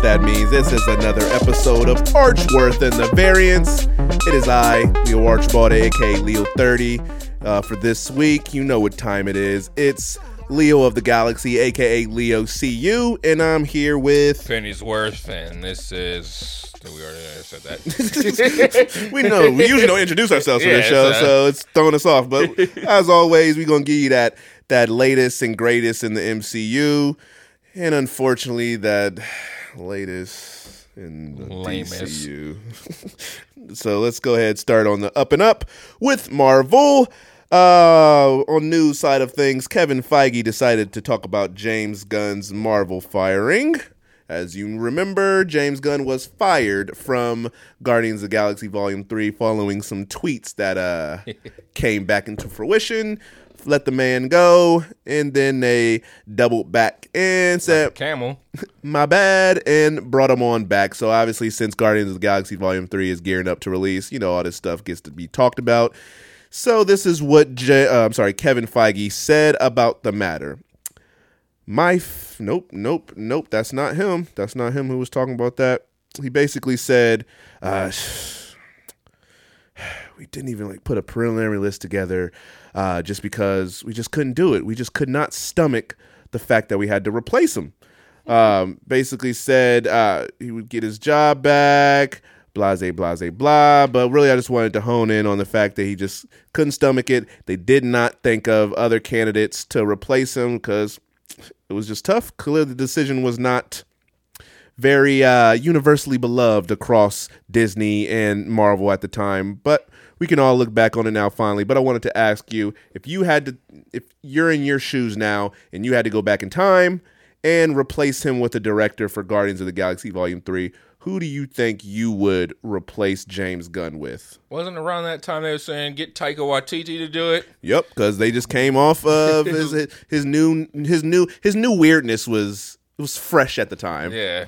what that means. This is another episode of Archworth and the Variants. It is I, Leo Archibald, aka Leo 30. Uh, for this week, you know what time it is. It's Leo of the Galaxy, aka Leo CU, and I'm here with. Penny's worth, and this is. We already said that. we know we usually don't introduce ourselves for Yeah, this show, uh, so it's throwing us off. But as always, we're gonna give you that that latest and greatest in the MCU, and unfortunately, that latest in the Lamest. DCU. so let's go ahead and start on the up and up with Marvel. Uh, on news side of things, Kevin Feige decided to talk about James Gunn's Marvel firing. As you remember, James Gunn was fired from Guardians of the Galaxy Volume 3 following some tweets that uh, came back into fruition. Let the man go, and then they doubled back and said, Camel. my bad and brought him on back. So obviously since guardians of the galaxy volume 3 is gearing up to release you know all this stuff gets to be talked about. So this is what J- uh, i'm sorry kevin feige said about the matter. My f- nope nope nope that's not him. That's not him who was talking about that. He basically said uh we didn't even like put a preliminary list together uh, just because we just couldn't do it. We just could not stomach the fact that we had to replace him. Um, basically said uh, he would get his job back, blase, blase, blah. But really, I just wanted to hone in on the fact that he just couldn't stomach it. They did not think of other candidates to replace him because it was just tough. Clearly, the decision was not very uh, universally beloved across Disney and Marvel at the time. But we can all look back on it now finally. But I wanted to ask you if you had to, if you're in your shoes now and you had to go back in time and replace him with a director for Guardians of the Galaxy Volume 3, who do you think you would replace James Gunn with? Wasn't around that time they were saying get Taika Waititi to do it? Yep, because they just came off of his his new his new his new weirdness was it was fresh at the time. Yeah.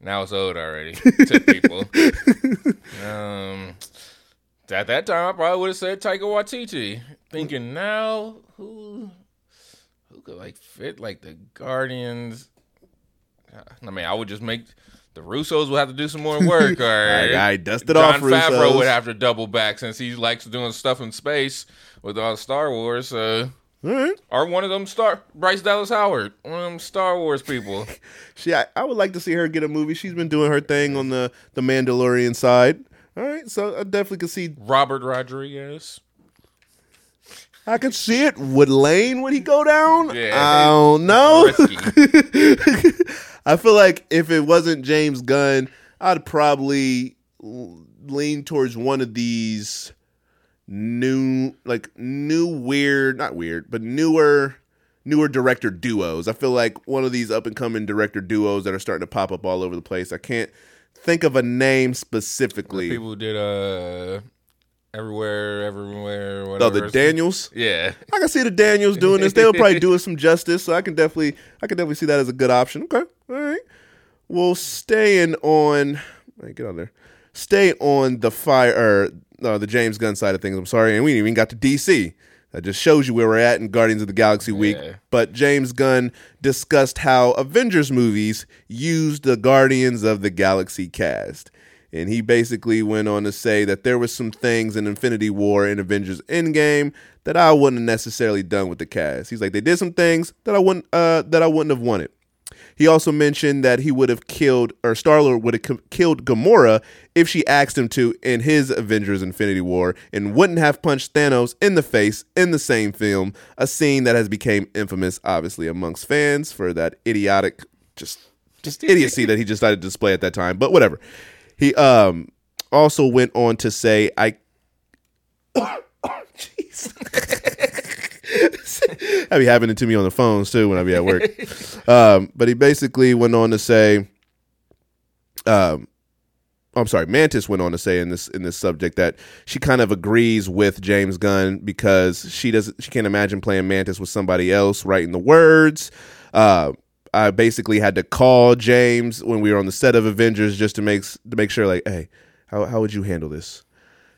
Now it's old already to people. um, at that time, I probably would have said Taika Waititi. Thinking now, who who could like fit like the Guardians? I mean, I would just make the Russos would have to do some more work, or I, I dusted John off Favreau Russo's. would have to double back since he likes doing stuff in space with all Star Wars. Uh, right. or one of them Star Bryce Dallas Howard, one of them Star Wars people. She, I, I would like to see her get a movie. She's been doing her thing on the the Mandalorian side. All right, so I definitely could see. Robert Rodriguez. I could see it. Would Lane would he go down? Yeah. I don't know. I feel like if it wasn't James Gunn, I'd probably lean towards one of these new, like new weird, not weird, but newer, newer director duos. I feel like one of these up and coming director duos that are starting to pop up all over the place. I can't think of a name specifically. People who did uh everywhere, everywhere, whatever. the Daniels. Yeah. I can see the Daniels doing this. They'll probably do us some justice. So I can definitely, I can definitely see that as a good option. Okay, all right. Well, staying on, get on there. Stay on the fire, or uh, the James Gunn side of things. I'm sorry, and we even got to DC. That just shows you where we're at in Guardians of the Galaxy week. Yeah. But James Gunn discussed how Avengers movies used the Guardians of the Galaxy cast. And he basically went on to say that there were some things in Infinity War and Avengers Endgame that I wouldn't have necessarily done with the cast. He's like, they did some things that I wouldn't uh, that I wouldn't have wanted. He also mentioned that he would have killed, or Star Lord would have killed Gamora if she asked him to in his Avengers Infinity War, and wouldn't have punched Thanos in the face in the same film. A scene that has become infamous, obviously, amongst fans for that idiotic, just just idiocy that he decided to display at that time. But whatever. He um also went on to say, "I." Jeez. that be happening to me on the phones too when I be at work. um, but he basically went on to say, um, I'm sorry, Mantis went on to say in this in this subject that she kind of agrees with James Gunn because she doesn't she can't imagine playing Mantis with somebody else writing the words. Uh, I basically had to call James when we were on the set of Avengers just to make to make sure like, hey, how how would you handle this?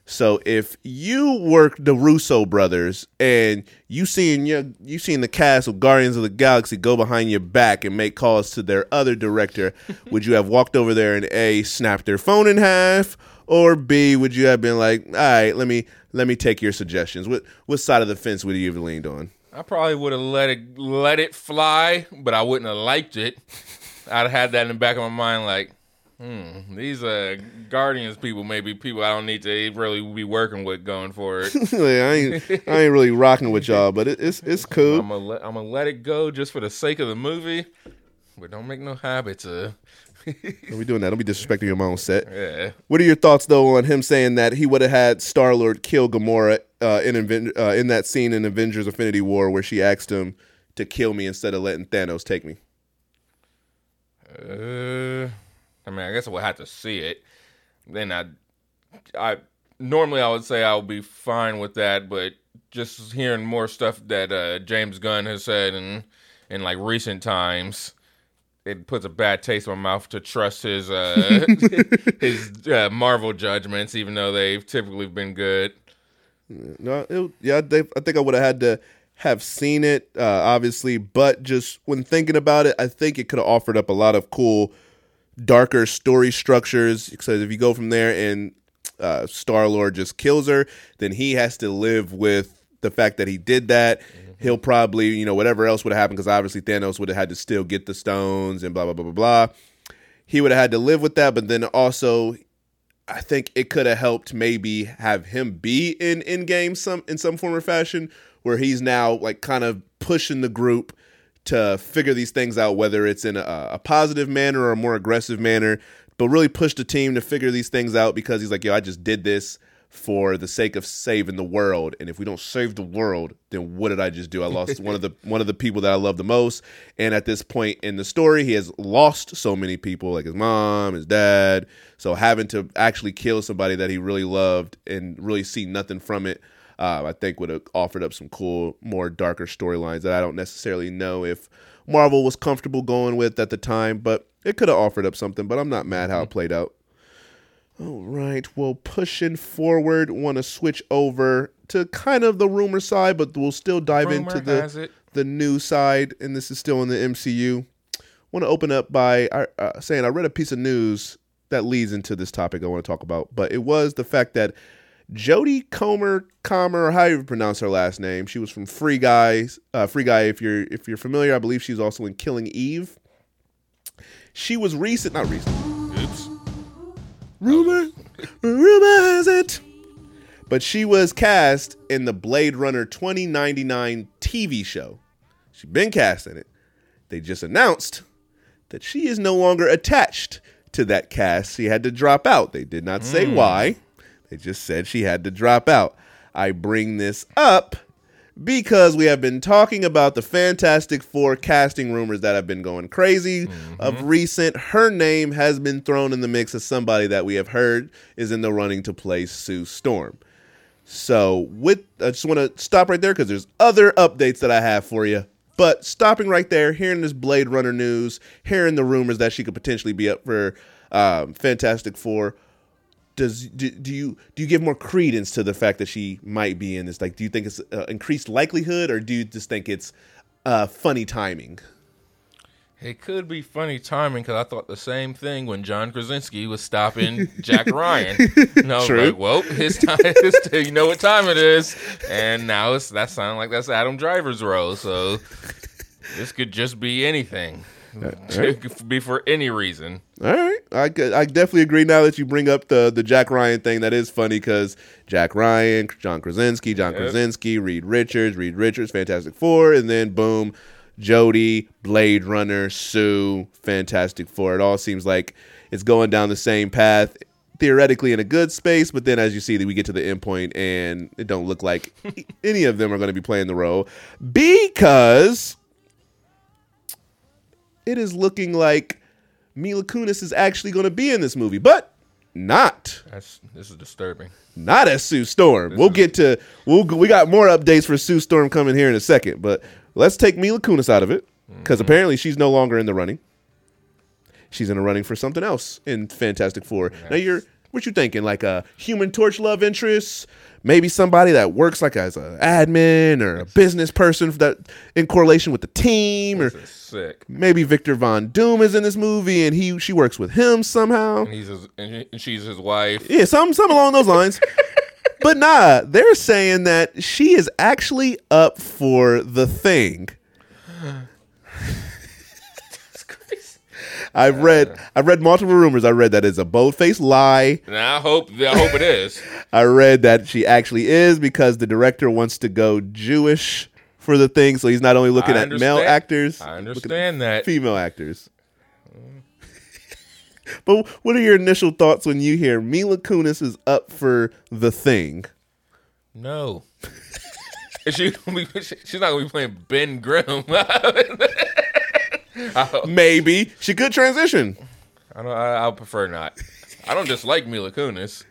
So if you work the Russo brothers and you seen your you seen the cast of Guardians of the Galaxy go behind your back and make calls to their other director, would you have walked over there and a snapped their phone in half, or b would you have been like, all right, let me let me take your suggestions? What what side of the fence would you have leaned on? I probably would have let it let it fly, but I wouldn't have liked it. I'd have had that in the back of my mind, like, hmm, these uh, Guardians people may be people I don't need to really be working with going forward. Like, I ain't I ain't really rocking with y'all, but it, it's it's cool. I'm gonna let I'm gonna let it go just for the sake of the movie, but don't make no habits of Don't be doing that. Don't be disrespecting your own set. yeah. What are your thoughts though on him saying that he would have had Star Lord kill Gamora uh, in Aven- uh, in that scene in Avengers: Infinity War where she asked him to kill me instead of letting Thanos take me? Uh, I mean, I guess I would have to see it. Then I, I normally I would say I would be fine with that, but just hearing more stuff that uh, James Gunn has said in in like recent times, it puts a bad taste in my mouth to trust his uh, his uh, Marvel judgments, even though they've typically been good. No, it, yeah, I think, I think I would have had to have seen it, uh, obviously, but just when thinking about it, I think it could have offered up a lot of cool, darker story structures. Because if you go from there and uh, Star Lord just kills her, then he has to live with the fact that he did that. He'll probably, you know, whatever else would have happened, because obviously Thanos would have had to still get the stones and blah blah blah blah blah. He would have had to live with that, but then also I think it could have helped maybe have him be in in game some in some form or fashion where he's now like kind of pushing the group to figure these things out whether it's in a, a positive manner or a more aggressive manner but really push the team to figure these things out because he's like yo I just did this for the sake of saving the world. And if we don't save the world then what did I just do? I lost one of the one of the people that I love the most. And at this point in the story he has lost so many people like his mom his dad. So having to actually kill somebody that he really loved and really see nothing from it uh, I think would have offered up some cool more darker storylines that I don't necessarily know if Marvel was comfortable going with at the time but it could have offered up something but I'm not mad how it played out all right. Well, pushing forward, want to switch over to kind of the rumor side, but we'll still dive Rumor into the the news side, and this is still in the MCU. Want to open up by uh, uh, saying I read a piece of news that leads into this topic I want to talk about, but it was the fact that Jodie Comer, Comer, or how you pronounce her last name, she was from Free Guys. Uh, Free Guy, if you're if you're familiar, I believe she's also in Killing Eve. She was recent, not recent. Oops. Rumor, rumor has it. But she was cast in the Blade Runner 2099 TV show. She's been cast in it. They just announced that she is no longer attached to that cast. She had to drop out. They did not say why. They just said she had to drop out. I bring this up because we have been talking about the Fantastic Four casting rumors that have been going crazy. Of recent, her name has been thrown in the mix as somebody that we have heard is in the running to play Sue Storm. So, with I just want to stop right there because there's other updates that I have for you. But stopping right there, hearing this Blade Runner news, hearing the rumors that she could potentially be up for um, Fantastic Four, does do, do you do you give more credence to the fact that she might be in this? Like, do you think it's uh, increased likelihood, or do you just think it's uh, funny timing? It could be funny timing because I thought the same thing when John Krasinski was stopping Jack Ryan. No, True. like, well, his time is you know what time it is. And now it's that sounds like that's Adam Driver's role. So this could just be anything. It could be for any reason. All right, I could, I definitely agree. Now that you bring up the the Jack Ryan thing, that is funny because Jack Ryan, John Krasinski, John Yep. Krasinski, Reed Richards, Reed Richards, Fantastic Four, and then boom, Jodie, Blade Runner, Sue, Fantastic Four. It all seems like it's going down the same path. Theoretically in a good space, but then as you see, we get to the end point, and it don't look like any of them are going to be playing the role because it is looking like Mila Kunis is actually going to be in this movie, but not That's this is disturbing. not as Sue Storm. we'll get to we'll we got more updates for Sue Storm coming here in a second, but let's take Mila Kunis out of it because mm-hmm. apparently she's no longer in the running. She's in the running for something else in Fantastic Four. Now you're What you thinking? Like a Human Torch love interest? Maybe somebody that works like as an admin or a business person that in correlation with the team, or sick. maybe Victor Von Doom is in this movie and he she works with him somehow. And he's his, and and she's his wife. Yeah, some some along those lines. but nah, they're saying that she is actually up for the thing. I've read I've read multiple rumors. I read that it's a bold-faced lie. And I hope I hope it is. I read that she actually is because the director wants to go Jewish for the thing, so he's not only looking I at male actors, I understand that. female actors. but what are your initial thoughts when you hear Mila Kunis is up for the thing? No. Is she, she's not gonna be playing Ben Grimm. I, oh. Maybe she could transition. I don't. I, I'll prefer not. I don't dislike Mila Kunis.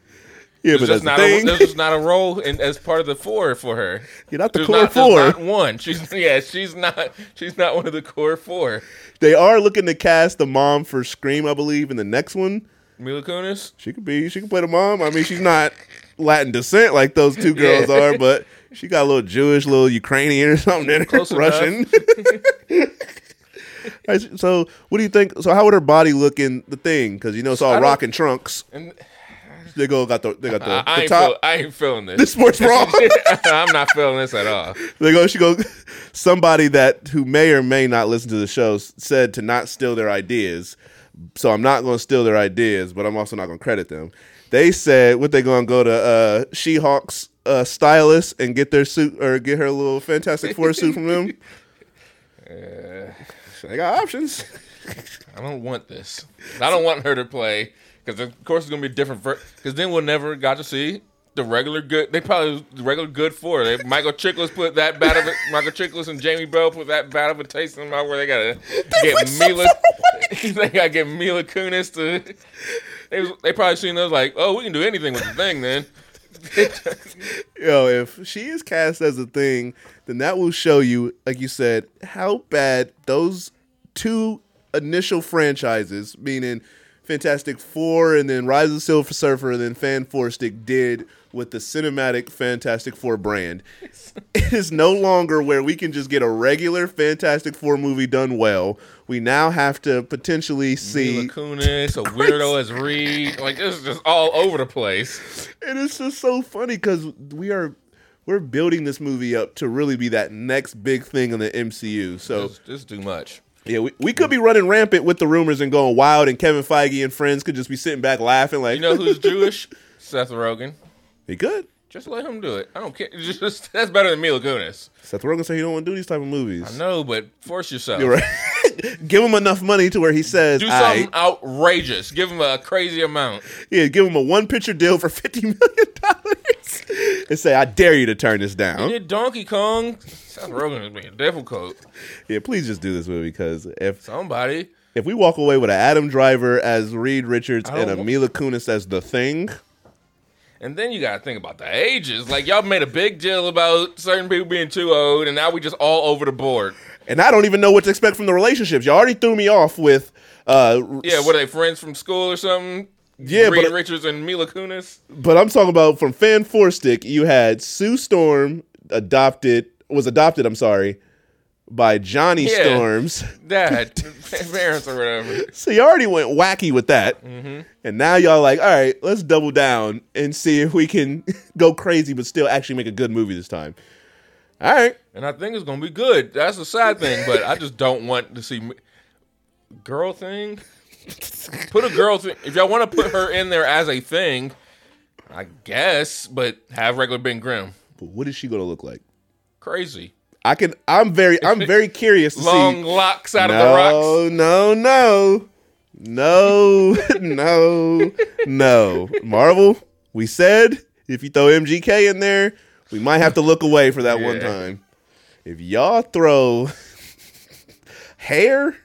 Yeah, There's but that's just the not. A, thing. there's not a role in, as part of the four for her. You're not the There's core not, four. not one. She's yeah. She's not. She's not one of the core four. They are looking to cast the mom for Scream, I believe, in the next one. Mila Kunis. She could be. She could play the mom. I mean, she's not Latin descent like those two girls Yeah. are, but she got a little Jewish, little Ukrainian or something in her, Close. Russian. Right, so, what do you think? So, how would her body look in the thing? Because you know it's all I don't- rock and trunks. And They go got the they got the, I, I the top. feel, I ain't feeling this. the sports bra. I'm not feeling this at all. they go. She go. Somebody that who may or may not listen to the show said to not steal their ideas. So I'm not going to steal their ideas, but I'm also not going to credit them. They said what they going to go to uh, She-Hulk's uh, stylist and get their suit or get her little Fantastic Four suit from them. They got options. I don't want this. I don't want her to play because of course it's gonna be different. Because then we'll never got to see the regular good. They probably the regular good four. They, Michael Chiklis put that bad of it. Michael Chiklis and Jamie Bell put that bad of a taste in their mouth where they gotta get Mila. they gotta get Mila Kunis to. They, they probably seen those like, oh, we can do anything with the thing then. Yo, if she is cast as a thing, then that will show you, like you said, how bad those two initial franchises, meaning Fantastic Four and then Rise of the Silver Surfer and then Fan Four Stick, did with the cinematic Fantastic Four brand. It is no longer where we can just get a regular Fantastic Four movie done well. We now have to potentially see. Mila Kunis, a weirdo as Reed. Like this is just all over the place. And it's just so funny because we are we're building this movie up to really be that next big thing in the MCU. So this is too much. Yeah, we, we could be running rampant with the rumors and going wild, and Kevin Feige and friends could just be sitting back laughing like, You know who's Jewish? Seth Rogen. he could. Just let him do it. I don't care. Just that's better than Mila Kunis. Seth Rogen said he don't want to do these type of movies. I know, but force yourself. You're right. give him enough money to where he says, Do something right." outrageous. Give him a crazy amount. yeah, give him a one picture deal for fifty million dollars, and say, "I dare you to turn this down." did Donkey Kong. Seth Rogen is being difficult. Yeah, please just do this movie because if Somebody. if we walk away with an Adam Driver as Reed Richards and a Mila Kunis as the Thing, And then you got to think about the ages. Like y'all made a big deal about certain people being too old, and now we just all over the board. and I don't even know what to expect from the relationships. Y'all already threw me off with, uh, Yeah, what are they friends from school or something? Yeah, Reed but- Richards and Mila Kunis. but I'm talking about from Fan Four Stick. You had Sue Storm adopted was adopted. I'm sorry, by Johnny Yeah. Storms. Dad, parents or whatever. So you already went wacky with that, Mm-hmm. and now y'all like, all right, let's double down and see if we can go crazy, but still actually make a good movie this time. All right, And I think it's gonna be good. That's the sad thing, but I just don't want to see girl thing. Put a girl thing. If y'all want to put her in there as a thing, I guess, but have regular Ben Grimm. but what is she gonna look like? Crazy. I can. I'm very. I'm very curious to see. Long see. locks out of the rocks. No, no, no, no, no, no. Marvel. We said if you throw MGK in there, we might have to look away for that one time. If y'all throw hair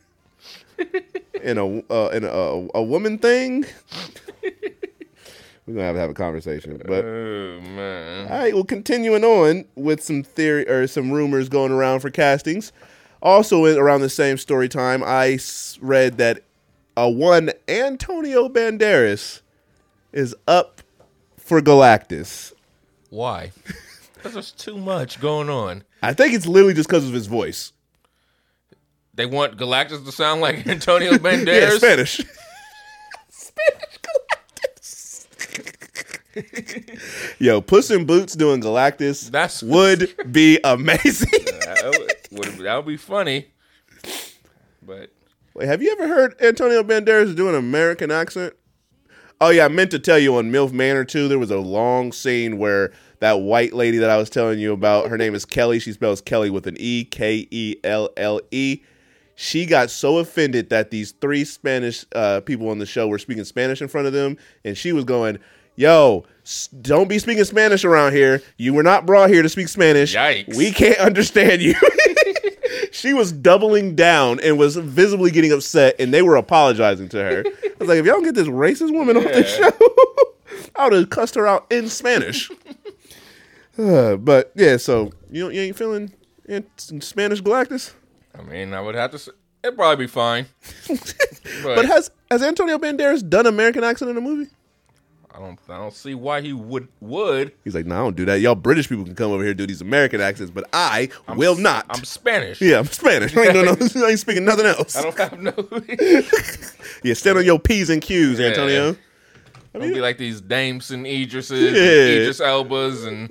in a uh, in a, a woman thing, we're gonna have to have a conversation. But Oh man. all right, well, continuing on with some theory or some rumors going around for castings. Also, in, around the same story time, I read that a one Antonio Banderas is up for Galactus. Why? Because there's too much going on. I think it's literally just because of his voice. They want Galactus to sound like Antonio Banderas. Yeah, Banderas. Spanish. Galactus. Yo, Puss in Boots doing Galactus That's- would be amazing. that, would, would, that would be funny. But Wait, have you ever heard Antonio Banderas do an American accent? Oh yeah, I meant to tell you on MILF Manor too. There was a long scene where that white lady that I was telling you about, her name is Kelly. She spells Kelly with an E, K E L L E. She got so offended that these three Spanish uh, people on the show were speaking Spanish in front of them, and she was going, "Yo, s- don't be speaking Spanish around here. You were not brought here to speak Spanish. Yikes. We can't understand you." she was doubling down and was visibly getting upset, and they were apologizing to her. I was like, if y'all don't get this racist woman off the show, I would have cussed her out in Spanish. Uh, but yeah, so you you ain't feeling in Spanish Galactus? I mean, I would have to. Say, it'd probably be fine. but But has has Antonio Banderas done American accent in a movie? I don't. I don't see why he would. Would He's like, no, I don't do that. Y'all British people can come over here and do these American accents, but I will not. I'm Spanish. yeah, I'm Spanish. I ain't, doing no, I ain't speaking nothing else. I don't have no. Yeah, stand on your P's and Q's, Antonio. Don't be like these Dameson Idrises, Yeah. and Idris Elbas, and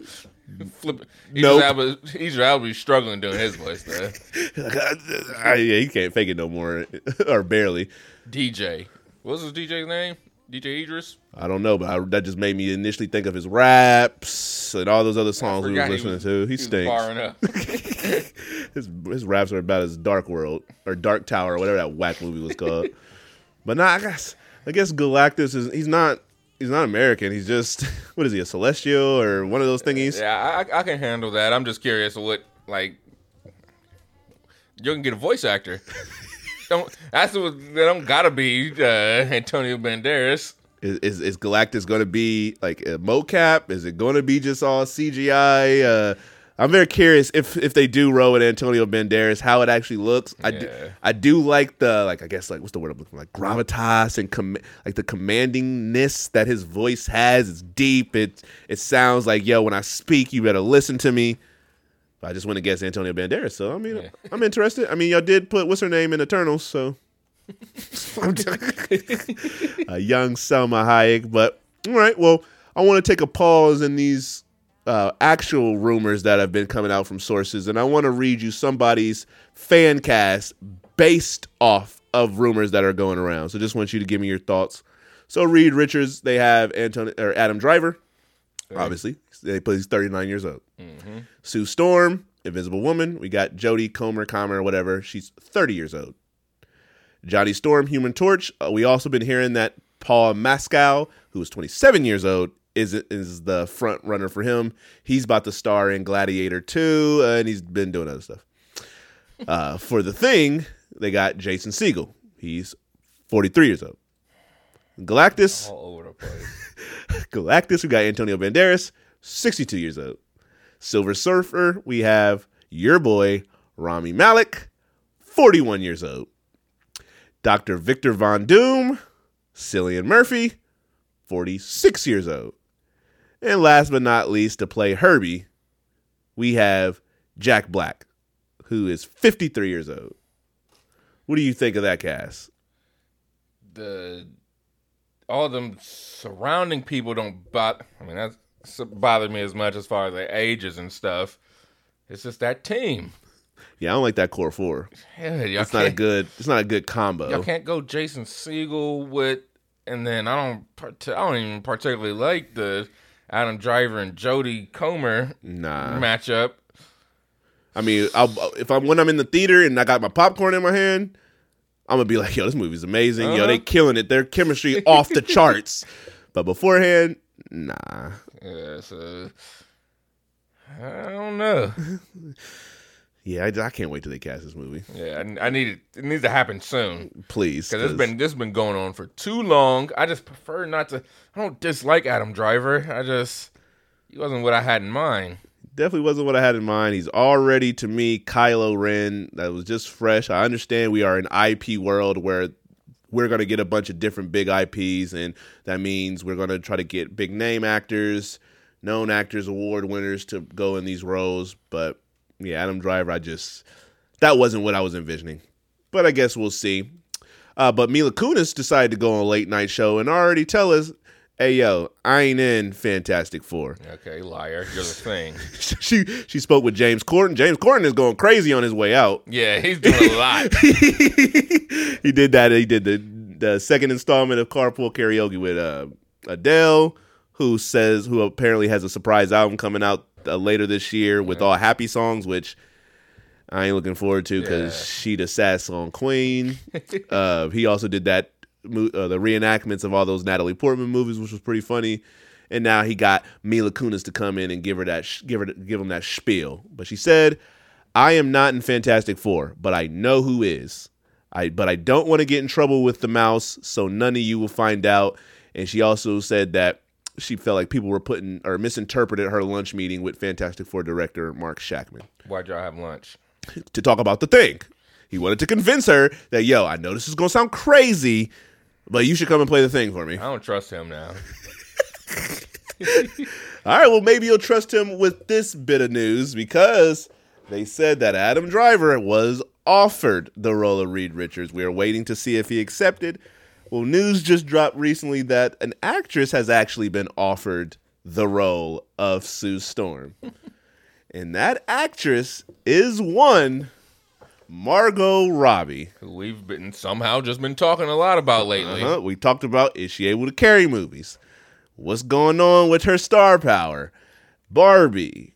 flip. Idris Nope. Idris Elba struggling doing his voice though. Yeah, he can't fake it no more, or barely. DJ, what was his DJ's name? DJ Idris. I don't know, but I, that just made me initially think of his raps and all those other songs we was Forgot listening was- to. He, was stinks. his his raps are about his Dark World or Dark Tower or whatever that whack movie was called. but nah, I guess I guess Galactus is he's not he's not American. He's just what is he a Celestial or one of those thingies? yeah, I, I can handle that. I'm just curious what like you can get a voice actor. don't that's what they don't gotta be uh, Antonio Banderas. Is, is is Galactus going to be like a mocap? Is it going to be just all CGI? Uh, I'm very curious if if they do row with Antonio Banderas, how it actually looks. I do, I do like the like I guess like what's the word I'm looking for? like gravitas and com- like the commandingness that his voice has. It's deep. It it sounds like yo when I speak, you better listen to me. I just went against Antonio Banderas, so I mean Yeah. I'm interested. I mean y'all did put what's her name in Eternals, so a young Salma Hayek. But all right, well, I want to take a pause in these uh, actual rumors that have been coming out from sources, and I want to read you somebody's fan cast based off of rumors that are going around. So just want you to give me your thoughts. So Reed Richards, they have Anton or Adam Driver, obviously. They play he's 39 years old. Sue Storm, Invisible Woman. We got Jodie Comer, Comer, whatever. She's 30 years old. Johnny Storm, Human Torch. Uh, we also been hearing that Paul Mescal, who is 27 years old, is is the front runner for him. He's about to star in Gladiator 2, uh, and he's been doing other stuff. Uh, for the thing, they got Jason Segel. He's 43 years old. Galactus, All over the place. Galactus, we got Antonio Banderas, 62 years old. Silver Surfer, we have your boy, Rami Malek, 41 years old. Dr. Victor Von Doom, Cillian Murphy, 46 years old. And last but not least, to play Herbie, we have Jack Black, who is 53 years old. What do you think of that cast? the all of them surrounding people don't bother. I mean, that's bother me as much as far as their ages and stuff. It's just that team. Yeah, I don't like that core four. Yeah, It's not a good. It's not a good combo. y'all can't go Jason Segel with, and then I don't. part- I don't even particularly like the Adam Driver and Jodie Comer Nah. matchup. I mean, I'll, if I'm when I'm in the theater and I got my popcorn in my hand, I'm gonna be like, "Yo, this movie's amazing. Yo, Uh-huh. they killing it. Their chemistry off the charts." But beforehand, nah. Yeah, so I don't know. Yeah, I, I can't wait till they cast this movie. Yeah, I, I need it. It needs to happen soon. Please, Because it's been this has been going on for too long. I just prefer not to. I don't dislike Adam Driver. I just he wasn't what I had in mind. definitely wasn't what I had in mind. He's already to me Kylo Ren. That was just fresh. I understand we are an IP world where we're going to get a bunch of different big IPs, and that means we're going to try to get big name actors, known actors, award winners to go in these roles. But yeah, Adam Driver, I just that wasn't what I was envisioning. But I guess we'll see. Uh, but Mila Kunis decided to go on a late night show and already tell us, "Hey yo, I ain't in Fantastic Four. Okay, liar. You're the thing. she she spoke with James Corden. James Corden is going crazy on his way out. Yeah, he's doing a lot. he did that. He did the the second installment of Carpool Karaoke with uh, Adele, who says who apparently has a surprise album coming out uh, later this year with all happy songs, which I ain't looking forward to because Yeah. she the sad song queen. uh, he also did that mo- uh, the reenactments of all those Natalie Portman movies, which was pretty funny. And now he got Mila Kunis to come in and give her that sh- give her give him that spiel. But she said, "I am not in Fantastic Four, but I know who is. I but I don't want to get in trouble with the mouse, so none of you will find out." And she also said that she felt like people were putting or misinterpreted her lunch meeting with Fantastic Four director Mark Shakman Why'd y'all have lunch? to talk about the thing. He wanted to convince her that, yo, I know this is gonna sound crazy, but you should come and play the thing for me. I don't trust him now. All right, well, maybe you'll trust him with this bit of news because they said that Adam Driver was offered the role of Reed Richards. We are waiting to see if he accepted. Well, news just dropped recently that an actress has actually been offered the role of Sue Storm. and that actress is one Margot Robbie. Who we've been somehow just been talking a lot about lately. Uh-huh. We talked about is she able to carry movies? What's going on with her star power? Barbie,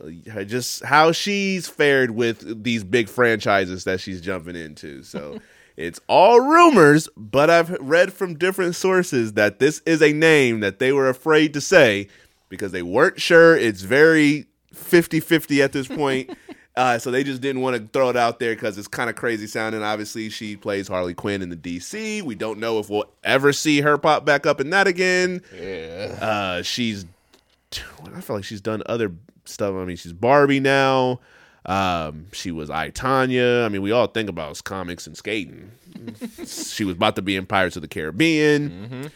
uh, just how she's fared with these big franchises that she's jumping into. So it's all rumors, but I've read from different sources that this is a name that they were afraid to say because they weren't sure. It's very 50 50 at this point. Uh, so they just didn't want to throw it out there because it's kind of crazy sounding. Obviously, she plays Harley Quinn in the DC. We don't know if we'll ever see her pop back up in that again. Yeah. Uh, she's, I feel like she's done other stuff. I mean, she's Barbie now. Um, she was I Tanya. I mean, we all think about comics and skating. she was about to be in Pirates of the Caribbean.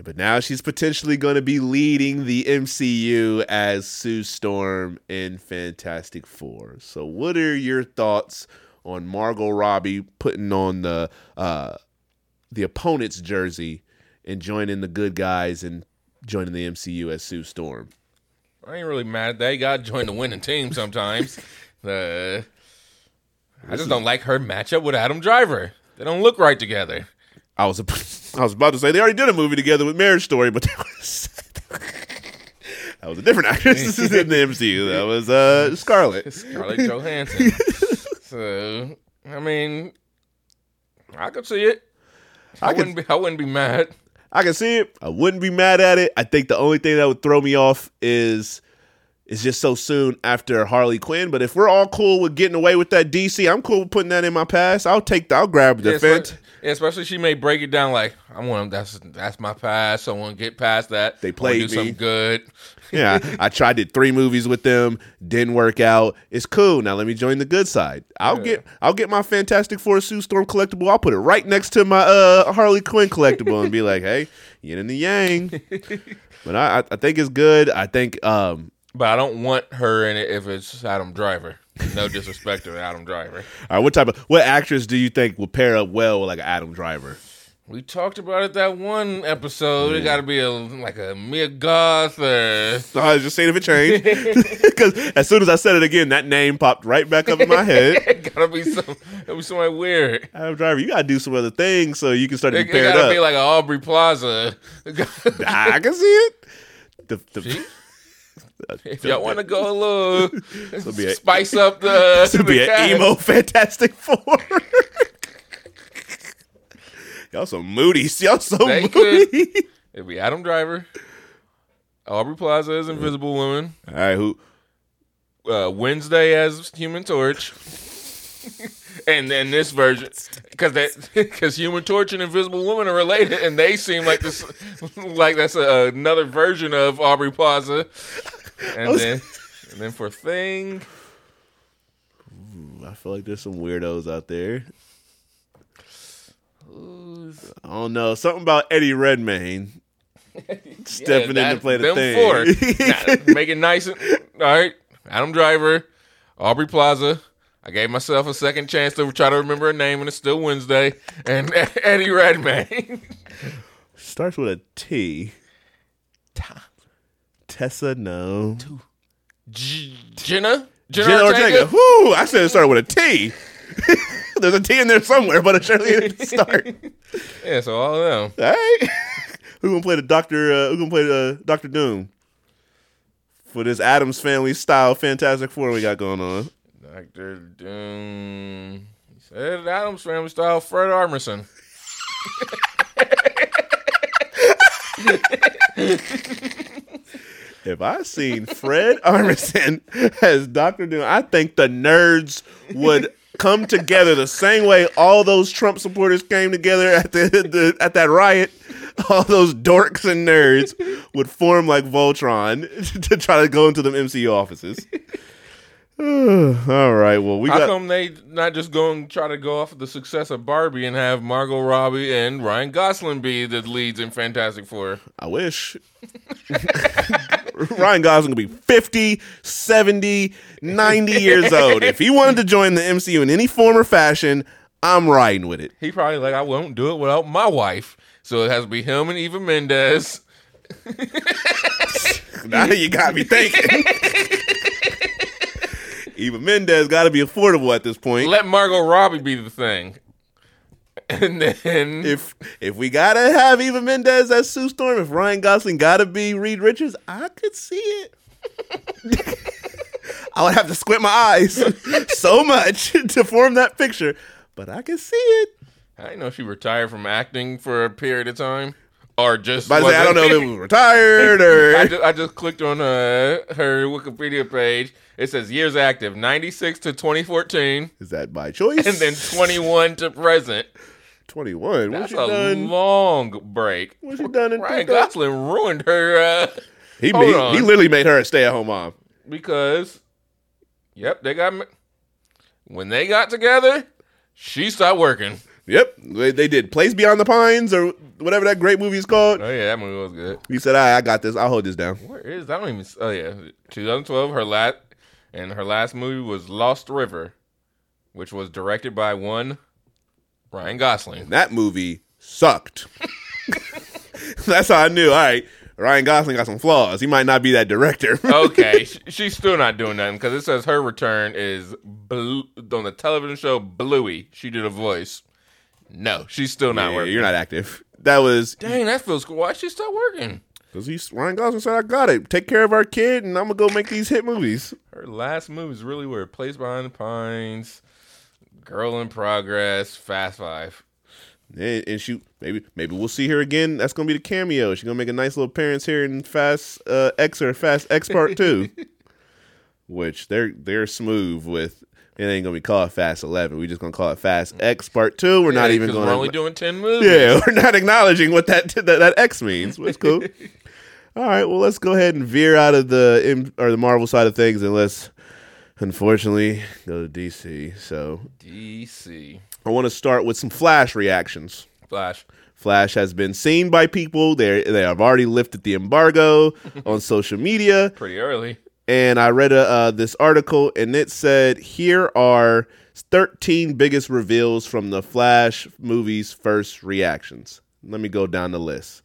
But now she's potentially going to be leading the MCU as Sue Storm in Fantastic Four. So, what are your thoughts on Margot Robbie putting on the uh, the opponent's jersey and joining the good guys and joining the MCU as Sue Storm? I ain't really mad They gotta join the winning team sometimes. uh, I just don't like her matchup with Adam Driver. They don't look right together. I was I was about to say they already did a movie together with Marriage Story, but that was that was a different actress in the MCU. That was uh, Scarlett. Scarlett Johansson. so I mean, I could see it. I, I could- wouldn't be. I wouldn't be mad. I can see it. I wouldn't be mad at it. I think the only thing that would throw me off is it's just so soon after Harley Quinn. But if we're all cool with getting away with that DC, I'm cool with putting that in my past. I'll take. I'll grab the Yeah, fence. yeah, especially she may break it down like I want that's that's my past. I want to get past that. They played do me. something good. Yeah, I, tried did three movies with them, didn't work out. It's cool. Now let me join the good side. I'll Yeah. get I'll get my Fantastic Four Sue Storm collectible. I'll put it right next to my uh Harley Quinn collectible and be like, hey, yin and the yang. but I I- I think it's good. I think um But I don't want her in it if it's Adam Driver. No disrespect to Adam Driver. all right, what type of what actress do you think would pair up well with like Adam Driver? We talked about it that one episode. It got to be a like a Mia Goth or So I was just saying if it changed because as soon as I said it again, that name popped right back up in my head. it gotta be some. It be somebody weird. Adam Driver, you gotta do some other things so you can start to It, be it paired gotta up. be like an Aubrey Plaza. I can see it. The, the, if y'all want to go a little be a- spice up the, to be the an emo Fantastic Four. Y'all so moody. Y'all so They moody. It'd be Adam Driver. Aubrey Plaza as Invisible Woman. All right, who? Uh, Wednesday as Human Torch. and then this version, because that because Human Torch and Invisible Woman are related, and they seem like this, like that's a, another version of Aubrey Plaza. And was- then, and then for Thing, I feel like there's some weirdos out there. Who's I don't know. Something about Eddie Redmayne stepping in to play the them thing. Four. Now, make it nice. And, all right, Adam Driver, Aubrey Plaza. I gave myself a second chance to try to remember her name, and it's still Wednesday. And Eddie Redmayne. Starts with a T. Tessa, no. J- Jenna? Jenna Ortega. Whoo! I said it started with a T. There's a T in there somewhere, but it surely didn't start. Yeah, so all of them. All right. Who gonna play the Doctor? Uh, who gonna play the Doctor Doom for this Addams Family style Fantastic Four we got going on? Doctor Doom. He said Addams Family style Fred Armisen. If I seen Fred Armisen as Doctor Doom, I think the nerds would come together the same way all those Trump supporters came together at the, the at that riot. All those dorks and nerds would form like Voltron to try to go into the MCU offices. all right, well we How got come they not just go and try to go off the success of Barbie and have Margot Robbie and Ryan Gosling be the leads in Fantastic Four? I wish. Ryan Gosling could be 50, 70, 90 years old. If he wanted to join the MCU in any form or fashion, I'm riding with it. He probably like I won't do it without my wife. So it has to be him and Eva Mendes. Now you got me thinking. Eva Mendes got to be affordable at this point. Let Margot Robbie be the thing. And then If if we gotta have Eva Mendes as Sue Storm, if Ryan Gosling gotta be Reed Richards, I could see it. I would have to squint my eyes so much to form that picture, but I can see it. I know she retired from acting for a period of time. Or just But I, say, I don't know if it was retired or. I just, I just clicked on uh, her Wikipedia page. It says years active, 96 to 2014, Is that by choice? and then 21 to present. 21. What's That's she a done? long break. What she done in Ryan? Gosling ruined her uh, He, Hold he, literally made her a stay at home mom. because, yep, they got, when they got together, she stopped working. Yep. They, they did Place Beyond the Pines or whatever that great movie is called. Oh, yeah, that movie was good. He said, I, I got this. I'll hold this down. Where is, I don't even, oh, yeah, 2012, her last, and her last movie was Lost River, which was directed by one Ryan Gosling. That movie sucked. That's how I knew. All right. Ryan Gosling got some flaws. He might not be that director. okay, she's still not doing nothing because it says her return is blue, on the television show Bluey. She did a voice. No, she's still not Yeah, working. you're not active. That was Dang, that feels cool. Why she stop working? because he's Ryan Gosling said, I got it. Take care of our kid, and I'm gonna go make these hit movies. Her last movies really were Place Behind the Pines, Girl in Progress, Fast Five. And, and shoot, maybe maybe we'll see her again. That's gonna be the cameo. She's gonna make a nice little appearance here in Fast uh, X or Fast X Part Two, which they're they're smooth with. It ain't gonna be called Fast Eleven. We're just gonna call it Fast X Part Two. We're not Yeah, even 'cause going. We're only doing ten movies. Yeah, we're not acknowledging what that that, that X means. Which cool. All right, well, let's go ahead and veer out of the M- or the Marvel side of things, and let's unfortunately go to DC. So DC I want to start with some Flash reactions. Flash. Flash has been seen by people. They they have already lifted the embargo on social media, Pretty early. and I read a, uh, this article, and it said here are 13 biggest reveals from the Flash movie's first reactions. Let me go down the list.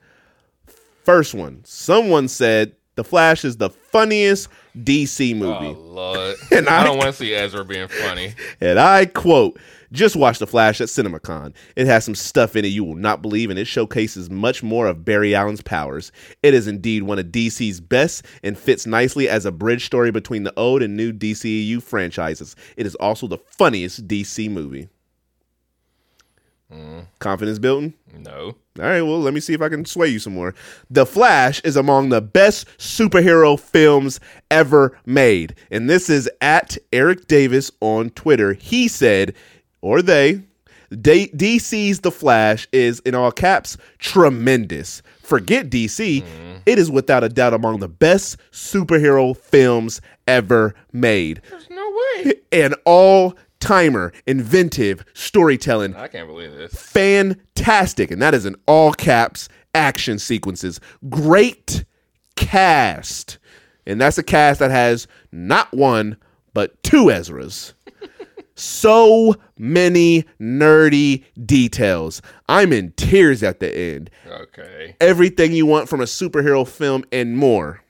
First one, someone said the Flash is the funniest DC movie. Oh lord. And I I- don't want to see Ezra being funny. And I quote, just watch The Flash at CinemaCon. It has some stuff in it you will not believe, and it showcases much more of Barry Allen's powers. It is indeed one of DC's best and fits nicely as a bridge story between the old and new DCEU franchises. It is also the funniest DC movie. Confidence building? No. All right, well, let me see if I can sway you some more. The Flash is among the best superhero films ever made. And this is at Eric Davis on Twitter. He said, or they, D- DC's The Flash is, in all caps, tremendous. Forget DC. Mm-hmm. It is without a doubt among the best superhero films ever made There's no way. an all timer, inventive storytelling, I can't believe this. fantastic, and that is in all caps action sequences. Great cast. And that's a cast that has not one, but two Ezras. so many nerdy details. I'm in tears at the end. Okay. Everything you want from a superhero film and more.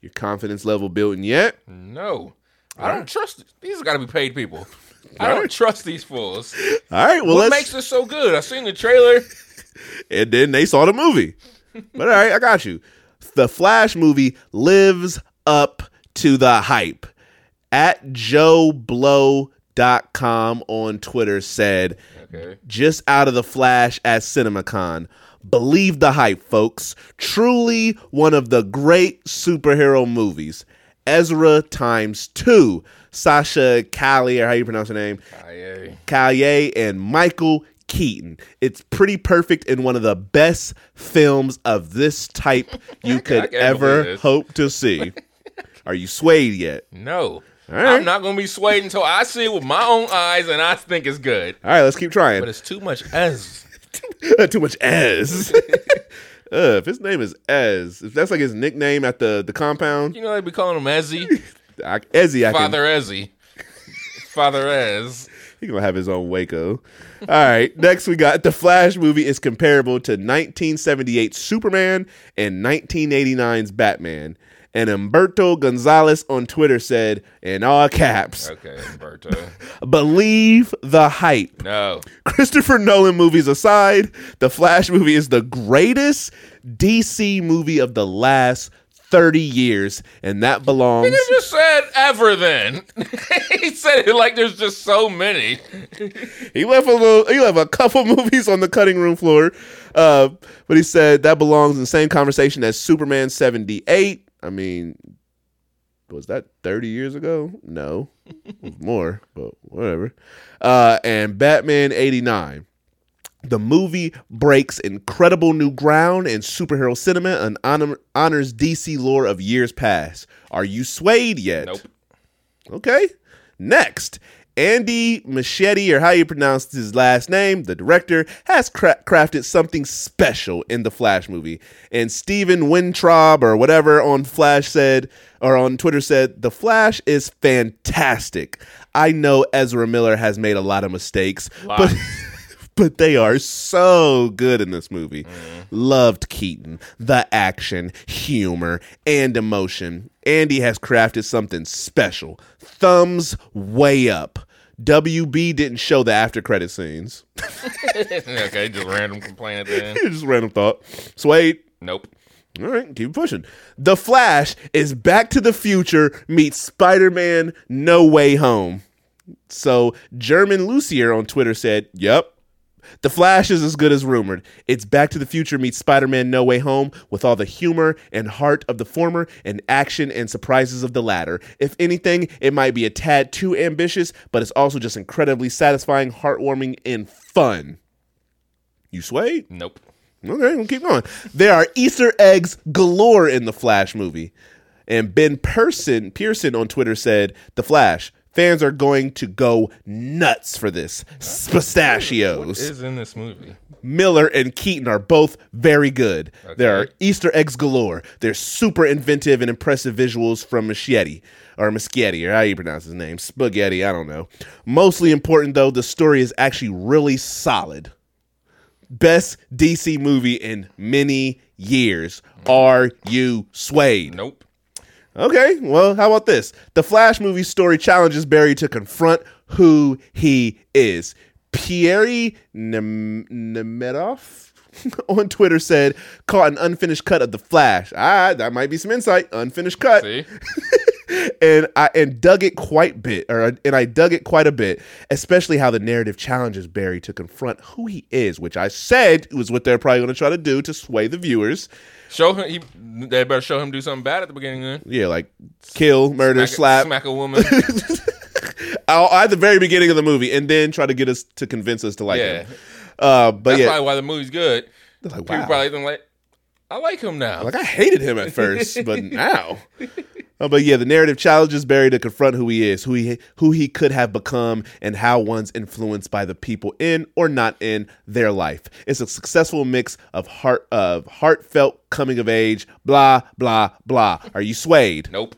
Your confidence level building yet? No. I don't trust these got to be paid people. I don't trust these fools. All right, well What let's makes this so good? I seen the trailer. and then they saw the movie. But all right, I got you. The Flash movie lives up to the hype. At joeblow.com on Twitter said, Okay. just out of the Flash at CinemaCon. Believe the hype, folks. Truly one of the great superhero movies. Ezra times two. Sasha Calle, or how you pronounce her name? Aye, Callier and Michael Keaton. It's pretty perfect in one of the best films of this type you could ever hope to see. Are you swayed yet? No. right. I'm not going to be swayed until I see it with my own eyes and I think it's good. All right, let's keep trying. But it's too much as. Too much Ez. Uh, if his name is Ez, if that's like his nickname at the the compound, You know, they be calling him Ezzy. I, Ezzy, I can, Father Ezzy. Father Ez. he gonna have his own Waco. All right, next we got the Flash movie is comparable to 1978 Superman and 1989's Batman. And Umberto Gonzalez on Twitter said, in all caps, Okay, Umberto. believe the hype. No. Christopher Nolan movies aside, the Flash movie is the greatest DC movie of the last 30 years, and that belongs. He just said ever then. he said it like there's just so many. He left a little. He left a couple movies on the cutting room floor, uh, but he said that belongs in the same conversation as Superman 78. I mean, was that 30 years ago? No, more, but whatever. Uh, and Batman 89. The movie breaks incredible new ground in superhero cinema and honor, honors DC lore of years past. Are you swayed yet? Nope. Okay. Next, Andy Machete, or how you pronounce his last name, the director, has cra- crafted something special in the Flash movie. And Steven Weintraub, or whatever, on Flash said, or on Twitter said, The Flash is fantastic. I know Ezra Miller has made a lot of mistakes, but. But they are so good in this movie. Mm-hmm. Loved Keaton, the action, humor, and emotion. Andy has crafted something special. Thumbs way up. WB didn't show the after credit scenes. okay, just random complaint at the end. Just random thought. Swade. Nope. All right, keep pushing. The Flash is Back to the Future meets Spider Man No Way Home. So, Germain Lussier on Twitter said, Yep. The Flash is as good as rumored. It's Back to the Future meets Spider Man No Way Home with all the humor and heart of the former and action and surprises of the latter. If anything, it might be a tad too ambitious, but it's also just incredibly satisfying, heartwarming, and fun. You swayed? Nope. Okay, we'll keep going. There are Easter eggs galore in the Flash movie. And Ben Person Pearson on Twitter said, The Flash, fans are going to go nuts for this. Pistachios. Is in this movie. Miller and Keaton are both very good. There are Easter eggs galore. There's super inventive and impressive visuals from Machete or Muschietti, or how you pronounce his name, Spaghetti. I don't know. Mostly important though, the story is actually really solid. Best DC movie in many years. Are you swayed? Nope. Okay, well, how about this? The Flash movie story challenges Barry to confront who he is. Perri Nem- Nemedov on Twitter said, caught an unfinished cut of The Flash. Ah, that might be some insight. Unfinished cut. See? And I and dug it quite bit, or and I dug it quite a bit, especially how the narrative challenges Barry to confront who he is, which I said was what they're probably going to try to do to sway the viewers. Show him. He, they better show him do something bad at the beginning. Then Yeah, like kill, murder, Smack a- slap, smack a woman. At the very beginning of the movie, and then try to get us to convince us to like Yeah. him. Uh, but That's yeah, probably why the movie's good. like, People wow. probably think like, I like him now. Like I hated him at first, but now. Oh, but yeah, the narrative challenges Barry to confront who he is, who he who he could have become, and how one's influenced by the people in or not in their life. It's a successful mix of heart of heartfelt coming of age, blah blah blah. Are you swayed? nope.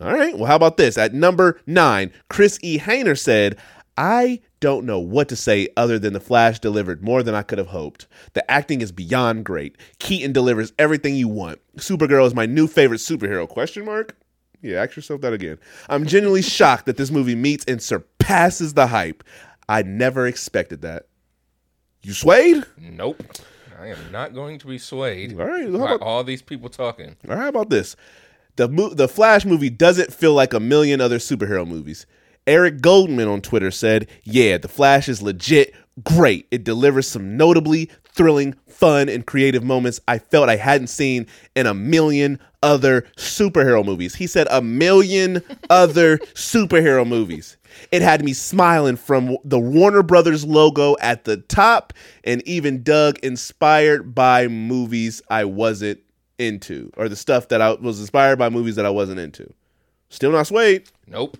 All right. Well, how about this? At number nine, Chris E. Hayner said, I don't know what to say other than The Flash delivered more than I could have hoped. The acting is beyond great. Keaton delivers everything you want. Supergirl is my new favorite superhero. Question mark? Yeah, ask yourself that again. I'm genuinely shocked that this movie meets and surpasses the hype. I never expected that. You swayed? Nope. I am not going to be swayed All right. By about, all these people talking. All right, how about this? The mo- the Flash movie doesn't feel like a million other superhero movies. Eric Goldman on Twitter said, "Yeah, The Flash is legit great. It delivers some notably thrilling, fun, and creative moments I felt I hadn't seen in a million other superhero movies." He said a million other superhero movies. It had me smiling from the Warner Brothers logo at the top and even Doug inspired by movies I wasn't into or the stuff that I was inspired by movies that I wasn't into. Still not swayed. Nope.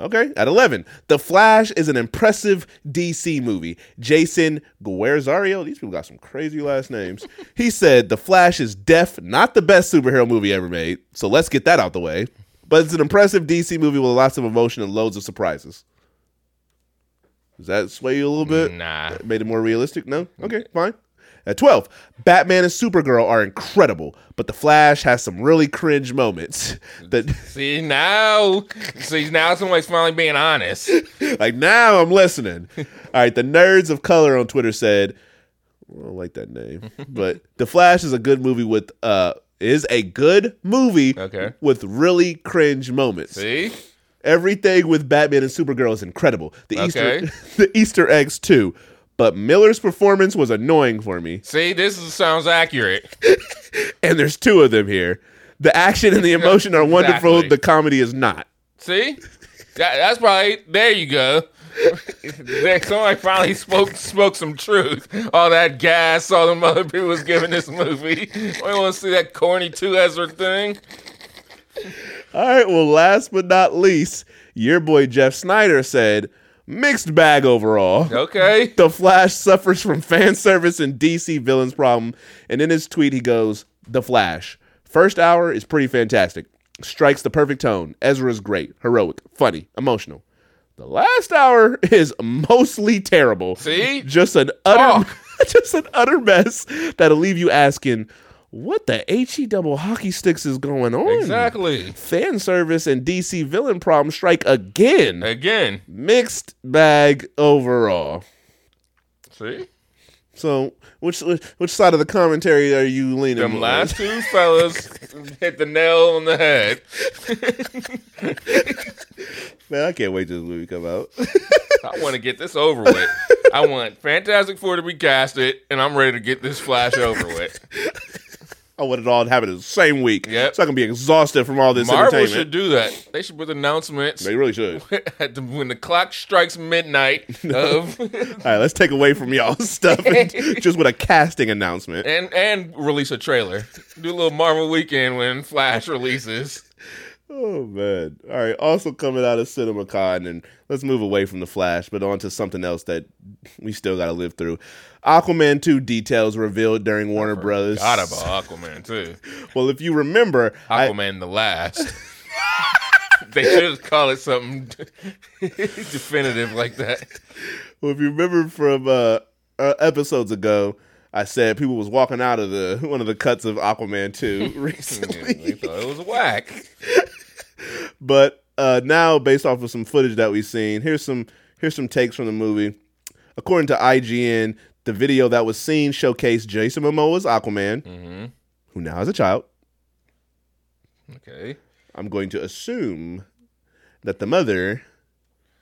Okay, at 11, The Flash is an impressive DC movie. Jason Guerrasio, these people got some crazy last names. he said, The Flash is def not the best superhero movie ever made, so let's get that out the way. But it's an impressive DC movie with lots of emotion and loads of surprises. Does that sway you a little bit? Nah. Made it more realistic? No? Okay, fine. At 12, Batman and Supergirl are incredible, but The Flash has some really cringe moments. That See now, see now somebody's finally being honest. like now I'm listening. All right, the nerds of color on Twitter said, well, I don't like that name, but The Flash is a good movie with uh is a good movie Okay. with really cringe moments. See, Everything with Batman and Supergirl is incredible. The Okay. Easter the Easter eggs too. But Miller's performance was annoying for me. see, this is, sounds accurate. And there's two of them here. The action and the emotion are wonderful. Exactly. The comedy is not. See, that, that's probably there. You go. somebody finally spoke spoke some truth. All that gas, all them other people was giving this movie. We want to see that corny two Ezra thing. All right. Well, last but not least, your boy Jeff Sneider said, mixed bag overall. Okay, The Flash suffers from fan service and DC villains problem. And in his tweet, he goes, The Flash. First hour is pretty fantastic. Strikes the perfect tone. Ezra's great, heroic, funny, emotional. The last hour is mostly terrible. See? Just an utter just an utter mess that'll leave you asking, what the HE double hockey sticks is going on? exactly. Fan service and DC villain problem strike again. Again, Mixed bag overall. see So, which which, side of the commentary are you leaning? them on? last two fellas hit the nail on the head. Man, I can't wait till this movie come out. I want to get this over with. I want Fantastic Four to be casted, and I'm ready to get this Flash over with. I want it all to happen in the same week. Yep. So I can be exhausted from all this Marvel entertainment. should do that. They should put announcements They really should. at the, when the clock strikes midnight of All right, let's take away from y'all stuff and just with a casting announcement. and and release a trailer. Do a little Marvel weekend when Flash releases. Oh man! All right. Also coming out of CinemaCon, and let's move away from the Flash, but on to something else that we still got to live through. Aquaman two details revealed during Warner Brothers. God about Aquaman 2. Well, if you remember, I, Aquaman the last. they should call it something definitive like that. well, if you remember from uh, uh, episodes ago, I said people was walking out of the one of the cuts of Aquaman two recently. they thought it was whack. but uh, now based off of some footage that we've seen, here's some here's some takes from the movie. According to IGN, the video that was seen showcased Jason Momoa's Aquaman, hmm who now has a child. Okay. I'm going to assume that the mother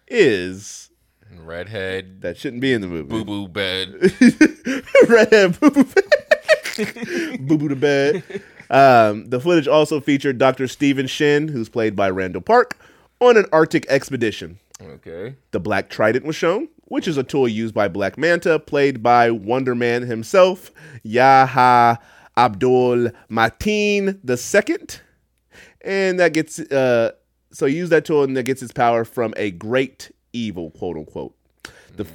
is Redhead, that shouldn't be in the movie. boo boo bed. Redhead boo boo boo boo to bed. Um, the footage also featured Dr. Stephen Shin, who's played by Randall Park, on an Arctic expedition. Okay. The Black Trident was shown, which is a tool used by Black Manta, played by Wonder Man himself, Yahya Abdul Mateen II, and that gets uh, so use that tool and that gets its power from a great evil, quote unquote. The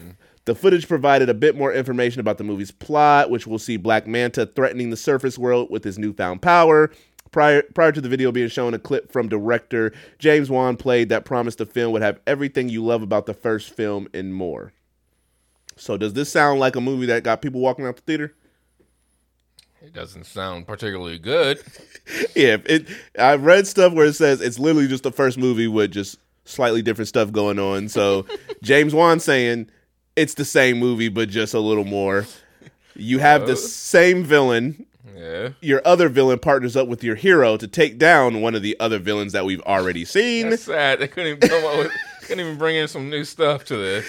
the footage provided a bit more information about the movie's plot, which will see Black Manta threatening the surface world with his newfound power. Prior, prior to the video being shown, a clip from director James Wan played that promised the film would have everything you love about the first film and more. So, does this sound like a movie that got people walking out the theater? It doesn't sound particularly good. yeah, it. I've read stuff where it says it's literally just the first movie with just slightly different stuff going on. So James Wan saying it's the same movie but just a little more. You have the same villain. Yeah. Your other villain partners up with your hero to take down one of the other villains that we've already seen. That's sad. They couldn't even come up with couldn't even bring in some new stuff to this.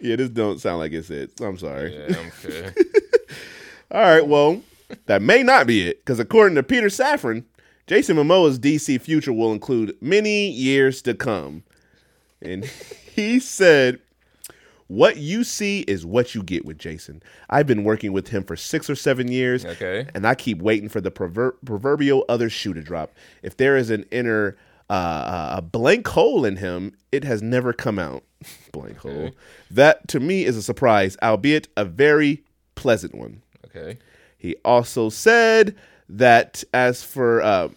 Yeah, this don't sound like it's it. I'm sorry. Yeah, okay. All right, well, that may not be it because according to Peter Safran, Jason Momoa's DC future will include many years to come. And he said, What you see is what you get with Jason. I've been working with him for six or seven years, Okay. and I keep waiting for the prover- proverbial other shoe to drop. If there is an inner uh, a blank hole in him, it has never come out. blank hole. That to me is a surprise, albeit a very pleasant one. Okay. He also said that as for uh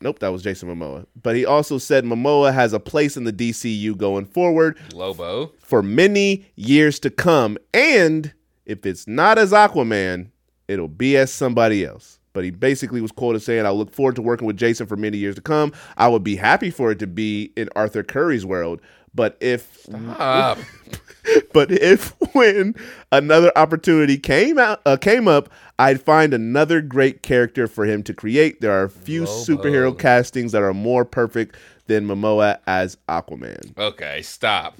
nope, that was Jason Momoa. But he also said Momoa has a place in the DCU going forward Lobo. for many years to come. And if it's not as Aquaman, it'll be as somebody else. But he basically was quoted saying, I look forward to working with Jason for many years to come. I would be happy for it to be in Arthur Curry's world. But if Ah, but if when another opportunity came out uh, came up, I'd find another great character for him to create. There are few Lobo. superhero castings that are more perfect than Momoa as Aquaman. okay, stop.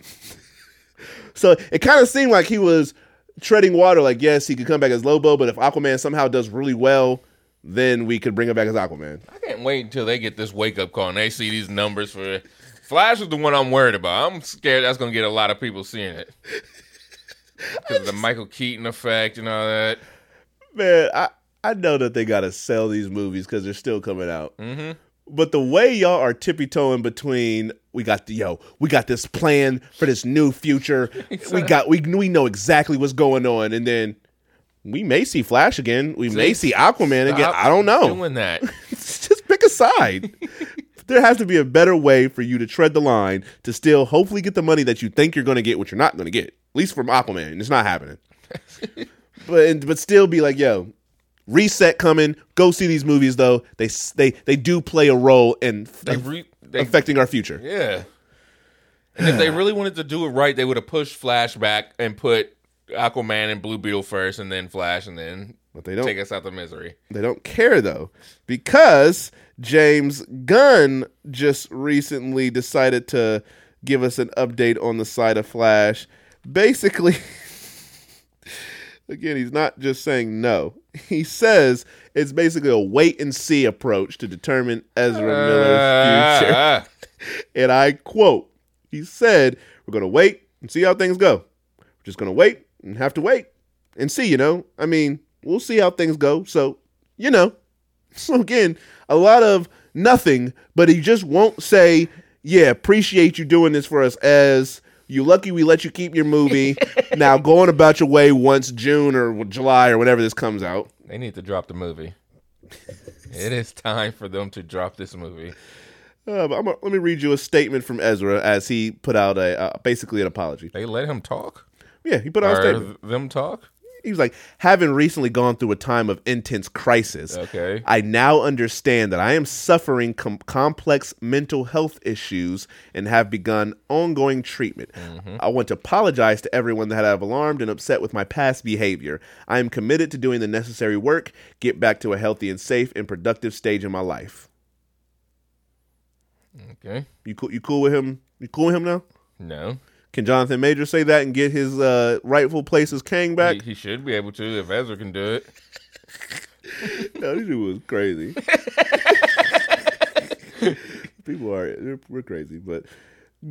So it kind of seemed like he was treading water. Like, yes, he could come back as Lobo, but if Aquaman somehow does really well, then we could bring him back as Aquaman. I can't wait until they get this wake up call and they see these numbers for Flash is the one I'm worried about. I'm scared that's gonna get a lot of people seeing it. Because of the Michael Keaton effect and all that. Man, I I know that they gotta sell these movies because they're still coming out. Mm-hmm. But the way y'all are tippy toeing between we got the yo, we got this plan for this new future. we got we we know exactly what's going on, and then we may see Flash again. We may see Aquaman again. I don't know. Doing that. Just pick a side. There has to be a better way for you to tread the line to still hopefully get the money that you think you're going to get, which you're not going to get. At least from Aquaman, it's not happening. but and, but still be like, yo, reset coming. Go see these movies though. They they they do play a role in They re- they, affecting our future. yeah. And if they really wanted to do it right, they would have pushed Flash back and put Aquaman and Blue Beetle first, and then Flash, and then But they don't take us out the misery. They don't care though, because James Gunn just recently decided to give us an update on the side of Flash. Basically, again, he's not just saying no. He says it's basically a wait and see approach to determine Ezra Miller's future. Ah, And I quote, he said, We're going to wait and see how things go. We're just going to wait and have to wait and see, you know? I mean, we'll see how things go. So, you know. So, again, a lot of nothing, but he just won't say, Yeah, appreciate you doing this for us as. You lucky we let you keep your movie. now going about your way once June or July or whenever this comes out. They need to drop the movie. it is time for them to drop this movie. Uh, but I'm gonna- let me read you a statement from Ezra as he put out a uh, basically an apology. They let him talk? Yeah, he put out a statement. them talk? He was like, having recently gone through a time of intense crisis, Okay. I now understand that I am suffering com- complex mental health issues and have begun ongoing treatment. Mm-hmm. I want to apologize to everyone that I have alarmed and upset with my past behavior. I am committed to doing the necessary work, get back to a healthy and safe and productive stage in my life. Okay. You cool? You cool with him? You cool with him now? No. Can Jonathan Major say that and get his uh, rightful place as Kang back? He, he should be able to if Ezra can do it. No, this shit was crazy. People are we're crazy, but